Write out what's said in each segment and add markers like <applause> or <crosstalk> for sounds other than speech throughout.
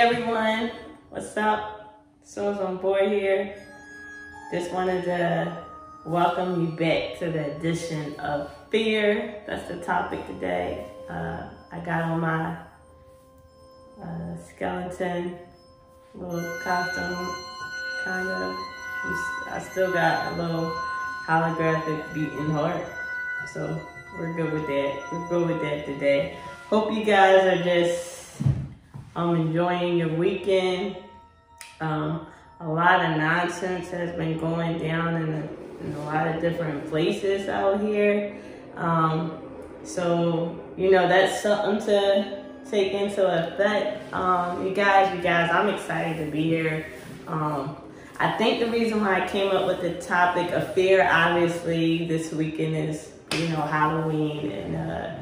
Everyone, what's up? So's on board here. Just wanted to welcome you back to the edition of Fear. That's the topic today. Uh, I got on my uh, skeleton little costume, kind of. I still got a little holographic beating heart, so we're good with that. We're good with that today. Hope you guys are just I'm enjoying your weekend. Um, a lot of nonsense has been going down in, a, in a lot of different places out here. Um, so, you know, that's something to take into effect. Um, you guys, you guys, I'm excited to be here. Um, I think the reason why I came up with the topic of fear, obviously, this weekend is, you know, Halloween. And uh,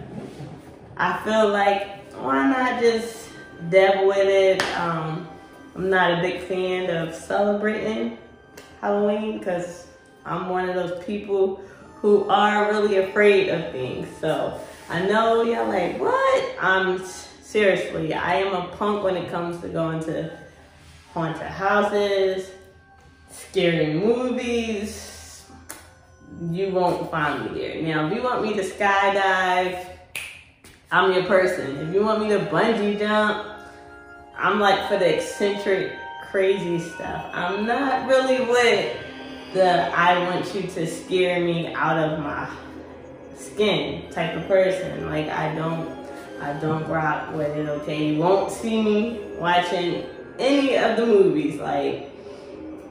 I feel like, why not just dab with it. Um, I'm not a big fan of celebrating Halloween because I'm one of those people who are really afraid of things. So I know y'all like, what? I'm seriously, I am a punk when it comes to going to haunted houses, scary movies. You won't find me there. Now, if you want me to skydive, I'm your person. If you want me to bungee jump, I'm like for the eccentric, crazy stuff. I'm not really with the I want you to scare me out of my skin type of person. Like I don't I don't rock with it, okay? You won't see me watching any of the movies. Like,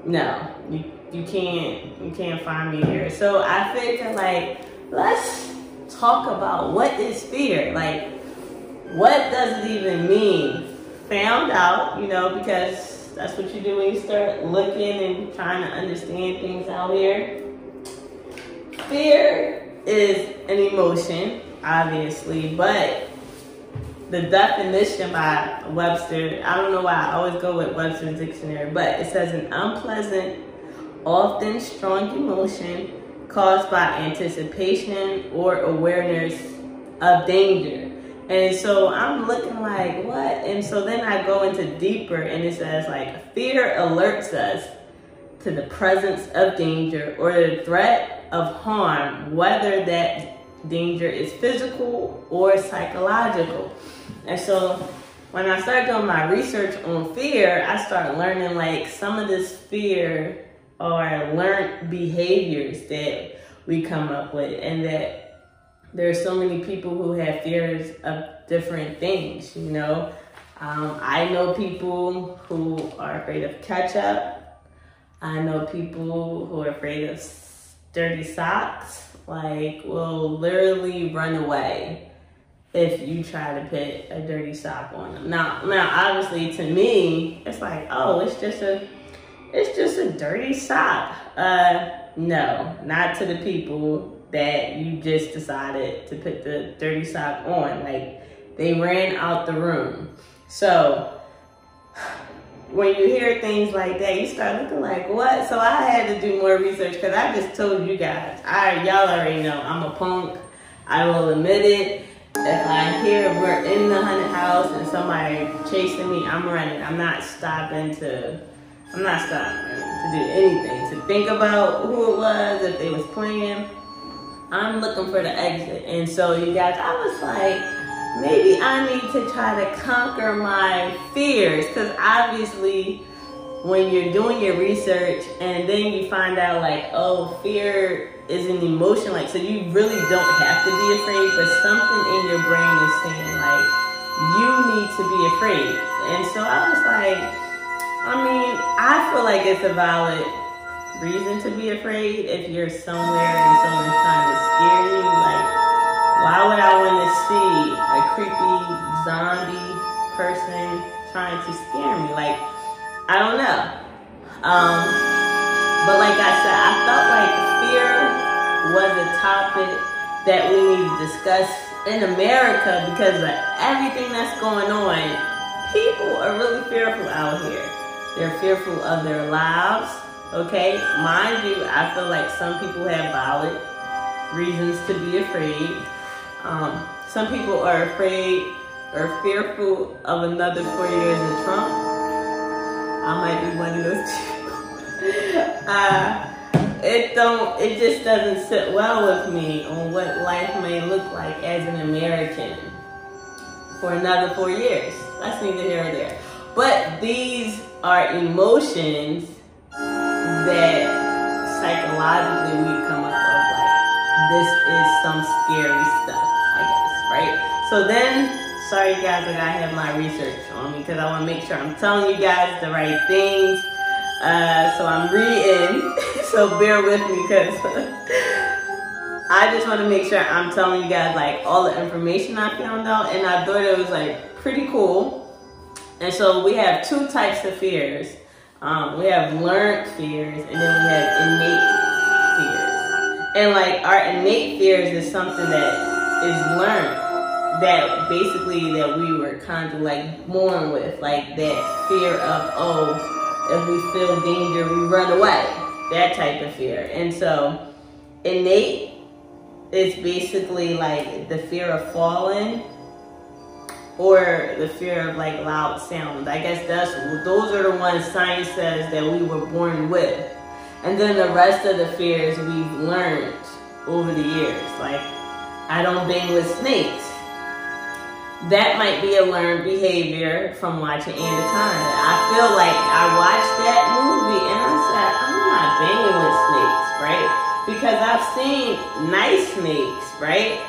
no, you you can't you can't find me here. So I figure like let's talk about what is fear. Like, what does it even mean? Found out, you know, because that's what you do when you start looking and trying to understand things out here. Fear is an emotion, obviously, but the definition by Webster, I don't know why I always go with Webster's dictionary, but it says an unpleasant, often strong emotion caused by anticipation or awareness of danger. And so I'm looking like, what? And so then I go into deeper and it says like fear alerts us to the presence of danger or the threat of harm, whether that danger is physical or psychological. And so when I started doing my research on fear, I started learning like some of this fear or learned behaviors that we come up with and that there are so many people who have fears of different things you know? Um, i know people who are afraid of ketchup. I know people who are afraid of dirty socks. Like will literally run away if you try to put a dirty sock on them. Now now obviously to me it's like oh it's just a it's just a dirty sock. Uh, no, not to the people that you just decided to put the dirty sock on. Like, they ran out the room. So, when you hear things like that, you start looking like, what? So I had to do more research because I just told you guys. I y'all already know I'm a punk. I will admit it. If I hear we're in the haunted house and somebody chasing me, I'm running. I'm not stopping to I'm not stopping to do anything, to think about who it was, if they was playing. I'm looking for the exit. And so you guys, I was like, maybe I need to try to conquer my fears. Because obviously, when you're doing your research and then you find out like, oh, fear is an emotion, like, so you really don't have to be afraid, but something in your brain is saying like, you need to be afraid. And so I was like, I mean, I feel like it's a valid reason to be afraid if you're somewhere and someone's trying to scare you. Like, why would I want to see a creepy zombie person trying to scare me? Like, I don't know. Um, but like I said, I felt like fear was a topic that we need to discuss in America because of everything that's going on. People are really fearful out here. They're fearful of their lives. Okay, mind you, I feel like some people have valid reasons to be afraid. Um, some people are afraid or fearful of another four years of Trump. I might be one of those two. <laughs> uh, it don't it just doesn't sit well with me on what life may look like as an American for another four years. That's neither here nor there. But these are emotions that psychologically we come up with like this is some scary stuff, I guess, right? So then, sorry guys, I gotta have my research on me because I want to make sure I'm telling you guys the right things. Uh, so I'm reading, <laughs> so bear with me because <laughs> I just want to make sure I'm telling you guys like all the information I found out, and I thought it was like pretty cool. And so we have two types of fears. Um, we have learned fears, and then we have innate fears. And like our innate fears is something that is learned. That basically that we were kind of like born with, like that fear of oh, if we feel danger, we run away. That type of fear. And so innate is basically like the fear of falling or the fear of like loud sounds. I guess that's those are the ones science says that we were born with. And then the rest of the fears we've learned over the years. Like I don't bang with snakes. That might be a learned behavior from watching Anaconda. I feel like I watched that movie and I said, I'm not banging with snakes, right? Because I've seen nice snakes, right?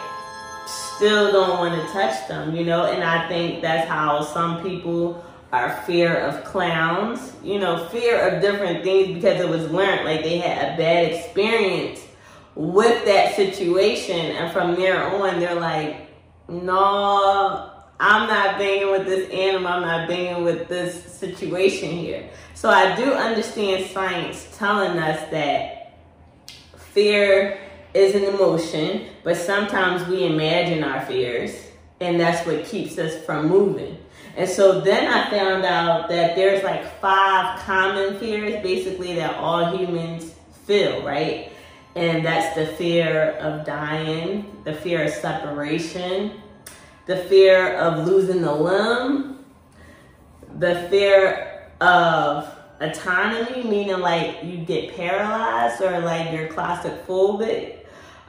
Still don't want to touch them, you know? And I think that's how some people are fear of clowns, you know, fear of different things because it was learned, like they had a bad experience with that situation. And from there on, they're like, no, I'm not banging with this animal, I'm not banging with this situation here. So I do understand science telling us that fear is an emotion, but sometimes we imagine our fears, and that's what keeps us from moving. And so then I found out that there's like five common fears basically that all humans feel, right? And that's the fear of dying, the fear of separation, the fear of losing a limb, the fear of autonomy, meaning like you get paralyzed or like you're claustrophobic,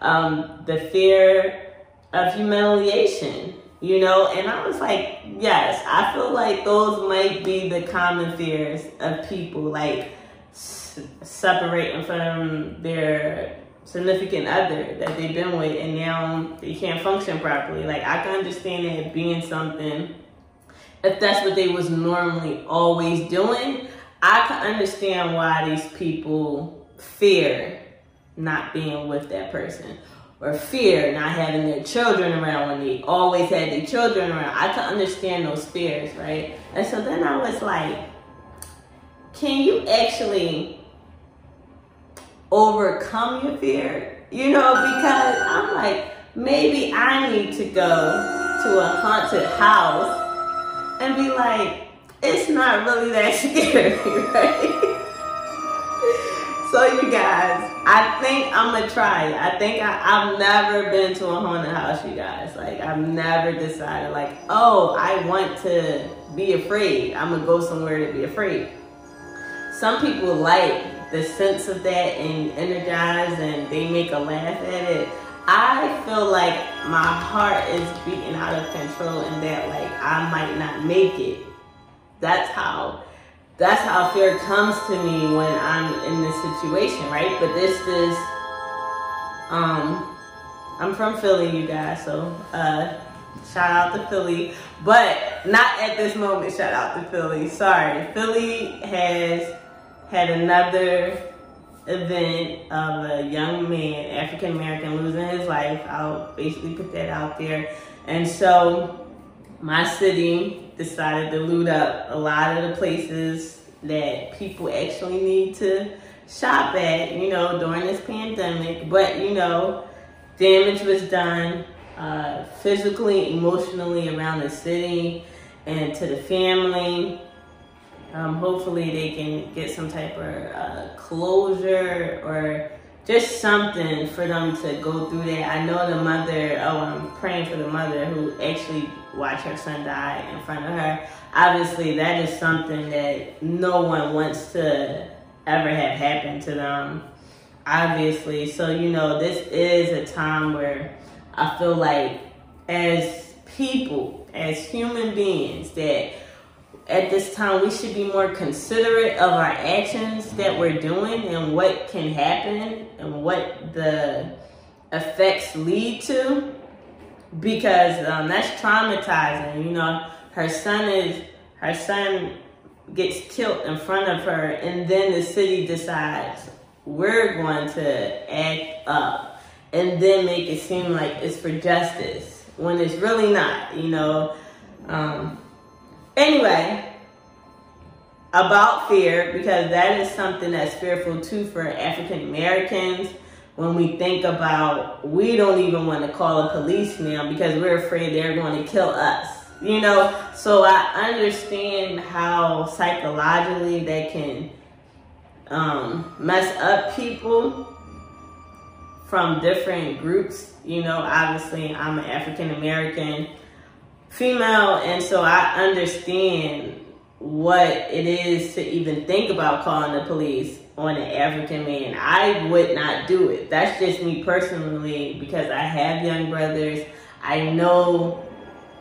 um, the fear of humiliation, you know? And I was like, yes, I feel like those might be the common fears of people, like s- separating from their significant other that they've been with and now they can't function properly. Like I can understand it being something if that's what they was normally always doing, I can understand why these people fear not being with that person or fear not having their children around when they always had their children around. I can understand those fears, right? And so then I was like, can you actually overcome your fear? You know, because I'm like, maybe I need to go to a haunted house and be like, it's not really that <laughs> scary, right? So you guys, I think I'm gonna try it. I think I, have never been to a haunted house, you guys. Like I've never decided like, oh, I want to be afraid. I'm gonna go somewhere to be afraid. Some people like the sense of that and energize and they make a laugh at it. I feel like my heart is beating out of control and that like I might not make it. That's how that's how fear comes to me when I'm in this situation, right? But this is, um, I'm from Philly, you guys, so uh, shout out to Philly, but not at this moment. Shout out to Philly. Sorry, Philly has had another event of a young man, African American, losing his life. I'll basically put that out there, and so my city decided to loot up a lot of the places that people actually need to shop at, you know, during this pandemic. But, you know, damage was done uh, physically, emotionally around the city and to the family. Um, hopefully they can get some type of uh, closure or just something for them to go through that. I know the mother, oh, I'm praying for the mother who actually watched her son die in front of her. Obviously, that is something that no one wants to ever have happen to them. Obviously, so you know, this is a time where I feel like as people, as human beings, that at this time we should be more considerate of our actions that we're doing and what can happen and what the effects lead to. Because um, that's traumatizing you know. Her son is her son gets killed in front of her and then the city decides we're going to act up and then make it seem like it's for justice when it's really not you know. Um, Anyway, about fear, because that is something that's fearful too for African Americans. When we think about, we don't even want to call a police now because we're afraid they're going to kill us. You know, so I understand how psychologically they can um, mess up people from different groups. You know, obviously, I'm an African American female, and so I understand what it is to even think about calling the police on an African man. I would not do it. That's just me personally because I have young brothers. I know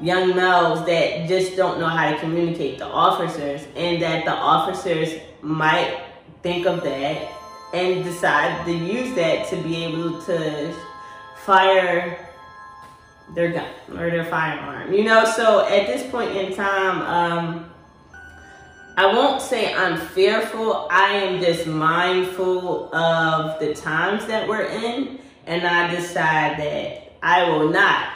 young males that just don't know how to communicate to officers and that the officers might think of that and decide to use that to be able to fire their gun or their firearm. You know, so at this point in time, um, I won't say I'm fearful. I am just mindful of the times that we're in, and I decide that I will not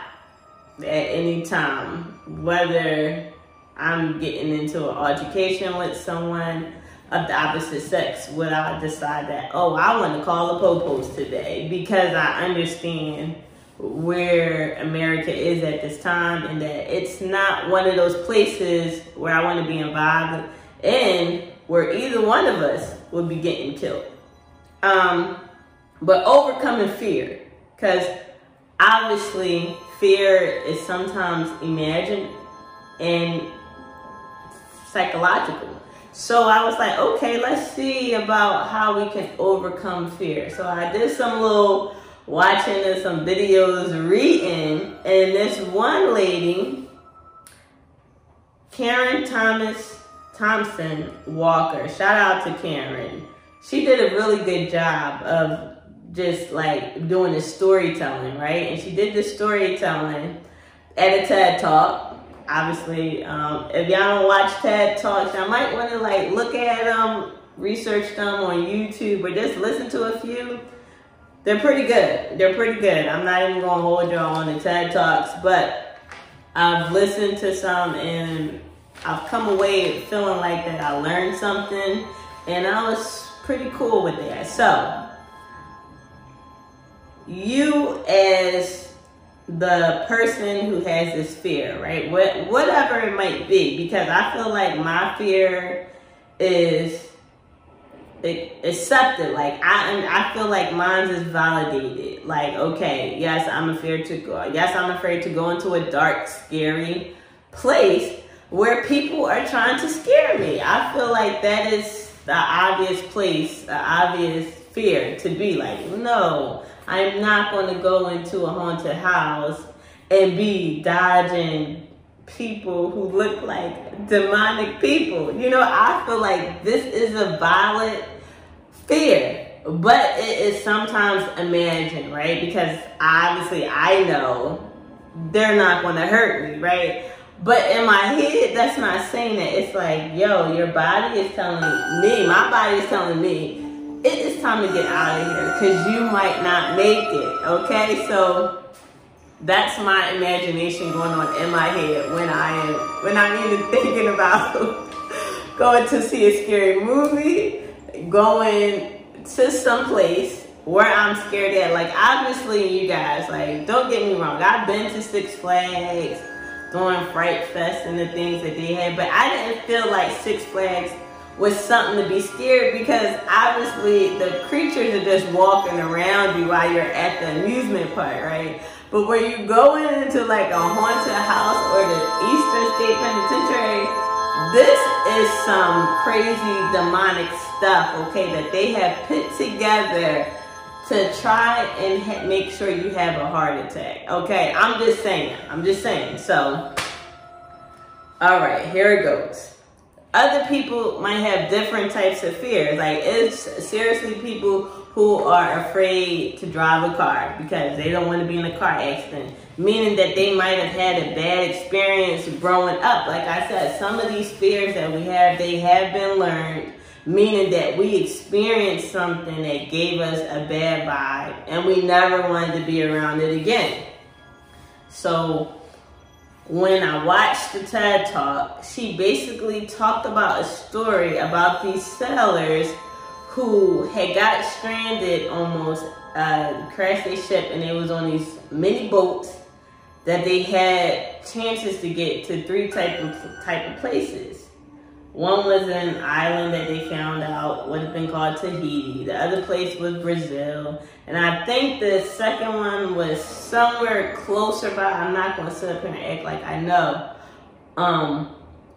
at any time, whether I'm getting into an altercation with someone of the opposite sex, would I decide that, oh, I want to call the popos today because I understand where America is at this time and that it's not one of those places where I want to be involved in where either one of us would be getting killed. Um, but overcoming fear, because obviously fear is sometimes imagined and psychological. So I was like, okay, let's see about how we can overcome fear. So I did some little watching some videos, reading, and this one lady, Karen Thomas Thompson Walker, shout out to Karen. She did a really good job of just like doing the storytelling, right? And she did the storytelling at a TED Talk. Obviously, um, if y'all don't watch TED Talks, y'all might want to like look at them, research them on YouTube, or just listen to a few they're pretty good. They're pretty good. I'm not even gonna hold y'all on the TED Talks, but I've listened to some and I've come away feeling like that I learned something and I was pretty cool with that. So, you as the person who has this fear, right? What whatever it might be, because I feel like my fear is accepted. Like I, I feel like mine is validated. Like okay, yes, I'm afraid to go. Yes, I'm afraid to go into a dark, scary place where people are trying to scare me. I feel like that is the obvious place, the obvious fear to be like, no, I'm not going to go into a haunted house and be dodging people who look like demonic people. You know, I feel like this is a violent fear, but it is sometimes imagined, right? Because obviously I know they're not going to hurt me, right? But in my head, that's not saying that. It's like, yo, your body is telling me, my body is telling me, it is time to get out of here because you might not make it, okay? So that's my imagination going on in my head when I am when I'm even thinking about <laughs> going to see a scary movie, going to some place where I'm scared at. Like obviously you guys, like don't get me wrong, I've been to Six Flags, doing Fright Fest and the things that they had, but I didn't feel like Six Flags was something to be scared because obviously the creatures are just walking around you while you're at the amusement park, right? But when you go into like a haunted house or the Eastern State Penitentiary, this is some crazy demonic stuff, okay, that they have put together to try and ha- make sure you have a heart attack. Okay, I'm just saying. I'm just saying. So, all right, here it goes. Other people might have different types of fears. Like, it's seriously people who are afraid to drive a car because they don't want to be in a car accident, meaning that they might have had a bad experience growing up. Like I said, some of these fears that we have, they have been learned meaning that we experienced something that gave us a bad vibe and we never wanted to be around it again. So when I watched the TED Talk, she basically talked about a story about these sailors who had got stranded almost, uh, crashed their ship, and they was on these mini boats that they had chances to get to three type of type of places. One was an island that they found out would have been called Tahiti. The other place was Brazil. And I think the second one was somewhere closer by. I'm not going to sit up here and act like I know. Um,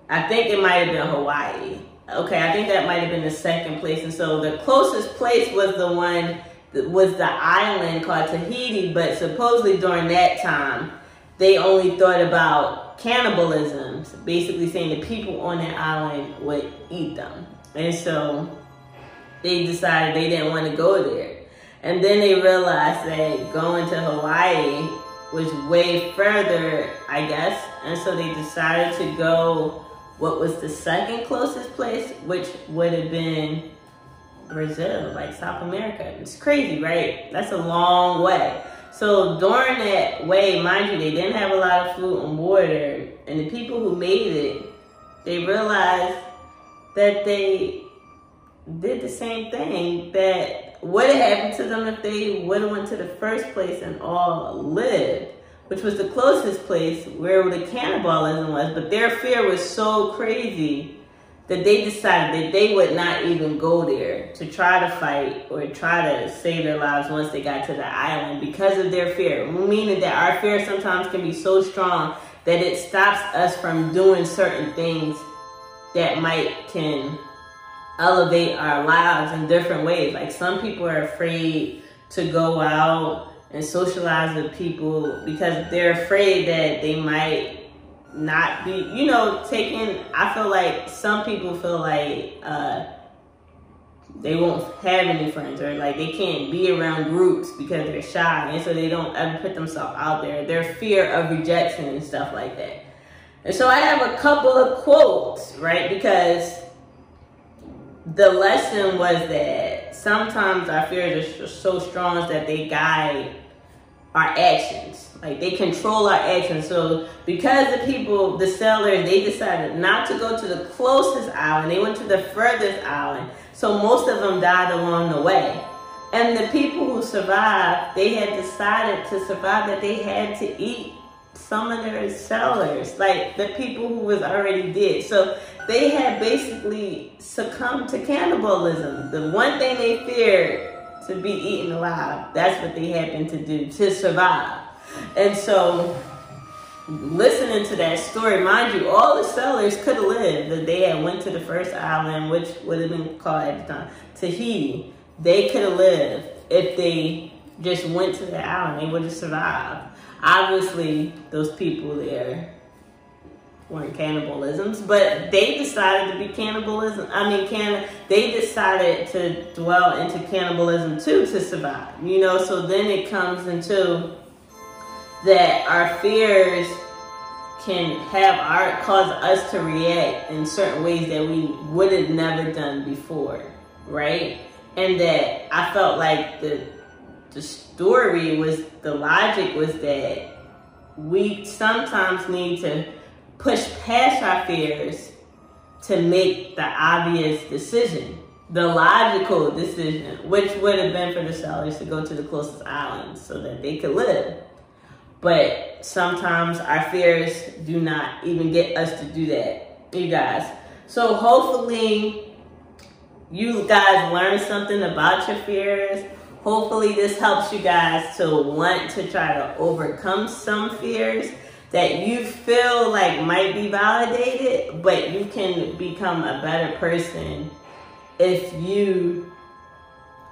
I think it might have been Hawaii. Okay, I think that might have been the second place. And so the closest place was the one was the island called Tahiti. But supposedly during that time, they only thought about cannibalism, basically saying the people on that island would eat them. And so they decided they didn't want to go there. And then they realized that going to Hawaii was way further, I guess. And so they decided to go what was the second closest place, which would have been Brazil, like South America. It's crazy, right? That's a long way. So during that way, mind you, they didn't have a lot of food and water, and the people who made it, they realized that they did the same thing that would have happened to them if they would have went to the first place and all lived, which was the closest place where the cannibalism was. But their fear was so crazy that they decided that they would not even go there to try to fight or try to save their lives once they got to the island because of their fear. Meaning that our fear sometimes can be so strong that it stops us from doing certain things that might can elevate our lives in different ways. Like some people are afraid to go out and socialize with people because they're afraid that they might not be, you know, taking. I feel like some people feel like uh, they won't have any friends or like they can't be around groups because they're shy and so they don't ever put themselves out there. Their fear of rejection and stuff like that. And so I have a couple of quotes, right? Because the lesson was that sometimes our fears are so strong that they guide our actions. Like they control our actions. So because the people, the sellers, they decided not to go to the closest island. They went to the furthest island. So most of them died along the way. And the people who survived, they had decided to survive that they had to eat some of their sellers, like the people who was already dead. So they had basically succumbed to cannibalism. The one thing they feared to be eaten alive. That's what they happened to do to survive. And so, listening to that story, mind you, all the sellers could have lived. That they had went to the first island, which would have been called at the time Tahiti. They could have lived if they just went to the island. They would have survived. Obviously, those people there weren't cannibalisms, but they decided to be cannibalism. I mean, can they decided to dwell into cannibalism too to survive. You know, so then it comes into that our fears can have our cause us to react in certain ways that we would have never done before, right? And that I felt like the the story was the logic was that we sometimes need to push past our fears to make the obvious decision, the logical decision, which would have been for the sellers to go to the closest island so that they could live. But sometimes our fears do not even get us to do that, you guys. So hopefully you guys learn something about your fears. Hopefully this helps you guys to want to try to overcome some fears that you feel like might be validated, but you can become a better person if you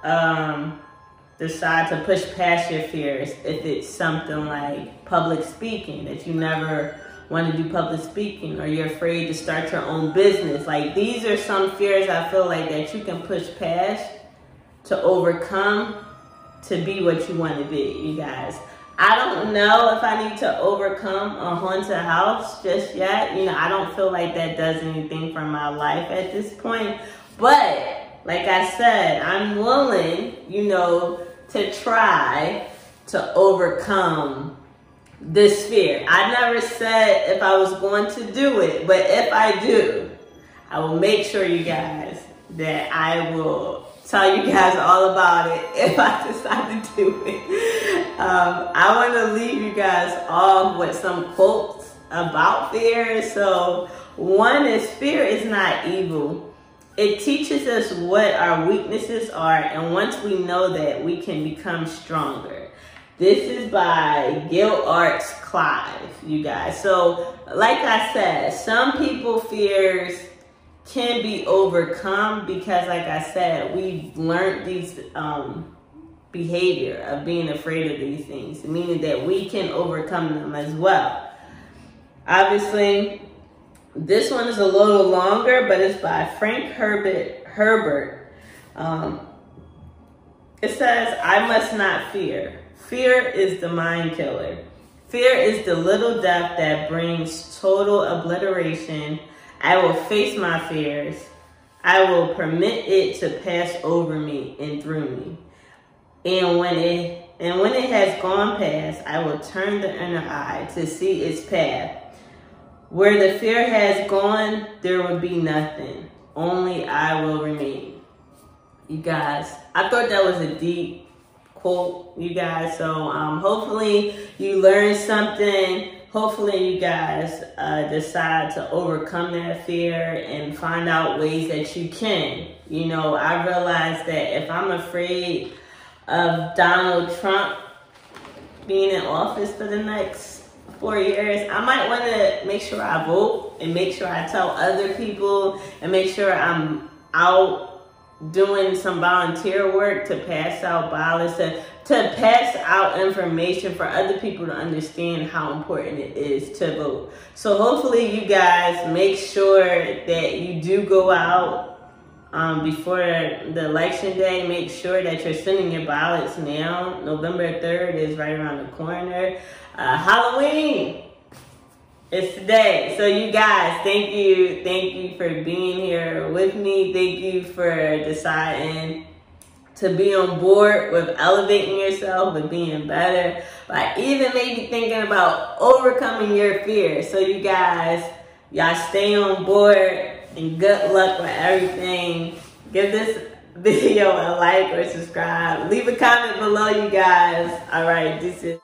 um, decide to push past your fears. If it's something like public speaking that you never want to do public speaking or you're afraid to start your own business. Like these are some fears I feel like that you can push past to overcome to be what you want to be, you guys. I don't know if I need to overcome a haunted house just yet. You know, I don't feel like that does anything for my life at this point. But like I said, I'm willing, you know, to try to overcome this fear. I never said if I was going to do it, but if I do, I will make sure you guys that I will tell you guys all about it <laughs> if I decide to do it. Um, I want to leave you guys off with some quotes about fear. So, one is fear is not evil. It teaches us what our weaknesses are, and once we know that, we can become stronger. This is by Gildarts Clive, you guys. So, like I said, some people fears can be overcome because, like I said, we've learned these um, behavior of being afraid of these things, meaning that we can overcome them as well. Obviously, this one is a little longer, but it's by Frank Herbert. Herbert. Um, it says, I must not fear. Fear is the mind killer. Fear is the little death that brings total obliteration. I will face my fears. I will permit it to pass over me and through me. And when it and when it has gone past, I will turn the inner eye to see its path where the fear has gone, there will be nothing. Only I will remain. You guys, I thought that was a deep quote, you guys. So um, hopefully you learned something. Hopefully you guys uh, decide to overcome that fear and find out ways that you can. You know, I realized that if I'm afraid of Donald Trump being in office for the next four years, I might want to make sure I vote and make sure I tell other people and make sure I'm out doing some volunteer work to pass out ballots, to, to pass out information for other people to understand how important it is to vote. So hopefully you guys make sure that you do go out um, before the election day, make sure that you're sending your ballots now. November 3rd is right around the corner. Uh, Halloween is today. So you guys, thank you. Thank you for being here with me. Thank you for deciding to be on board with elevating yourself, with being better, by even maybe thinking about overcoming your fears. So you guys, y'all stay on board and good luck with everything. Give this <laughs> video a like or subscribe. Leave a comment below, you guys. All right, this is.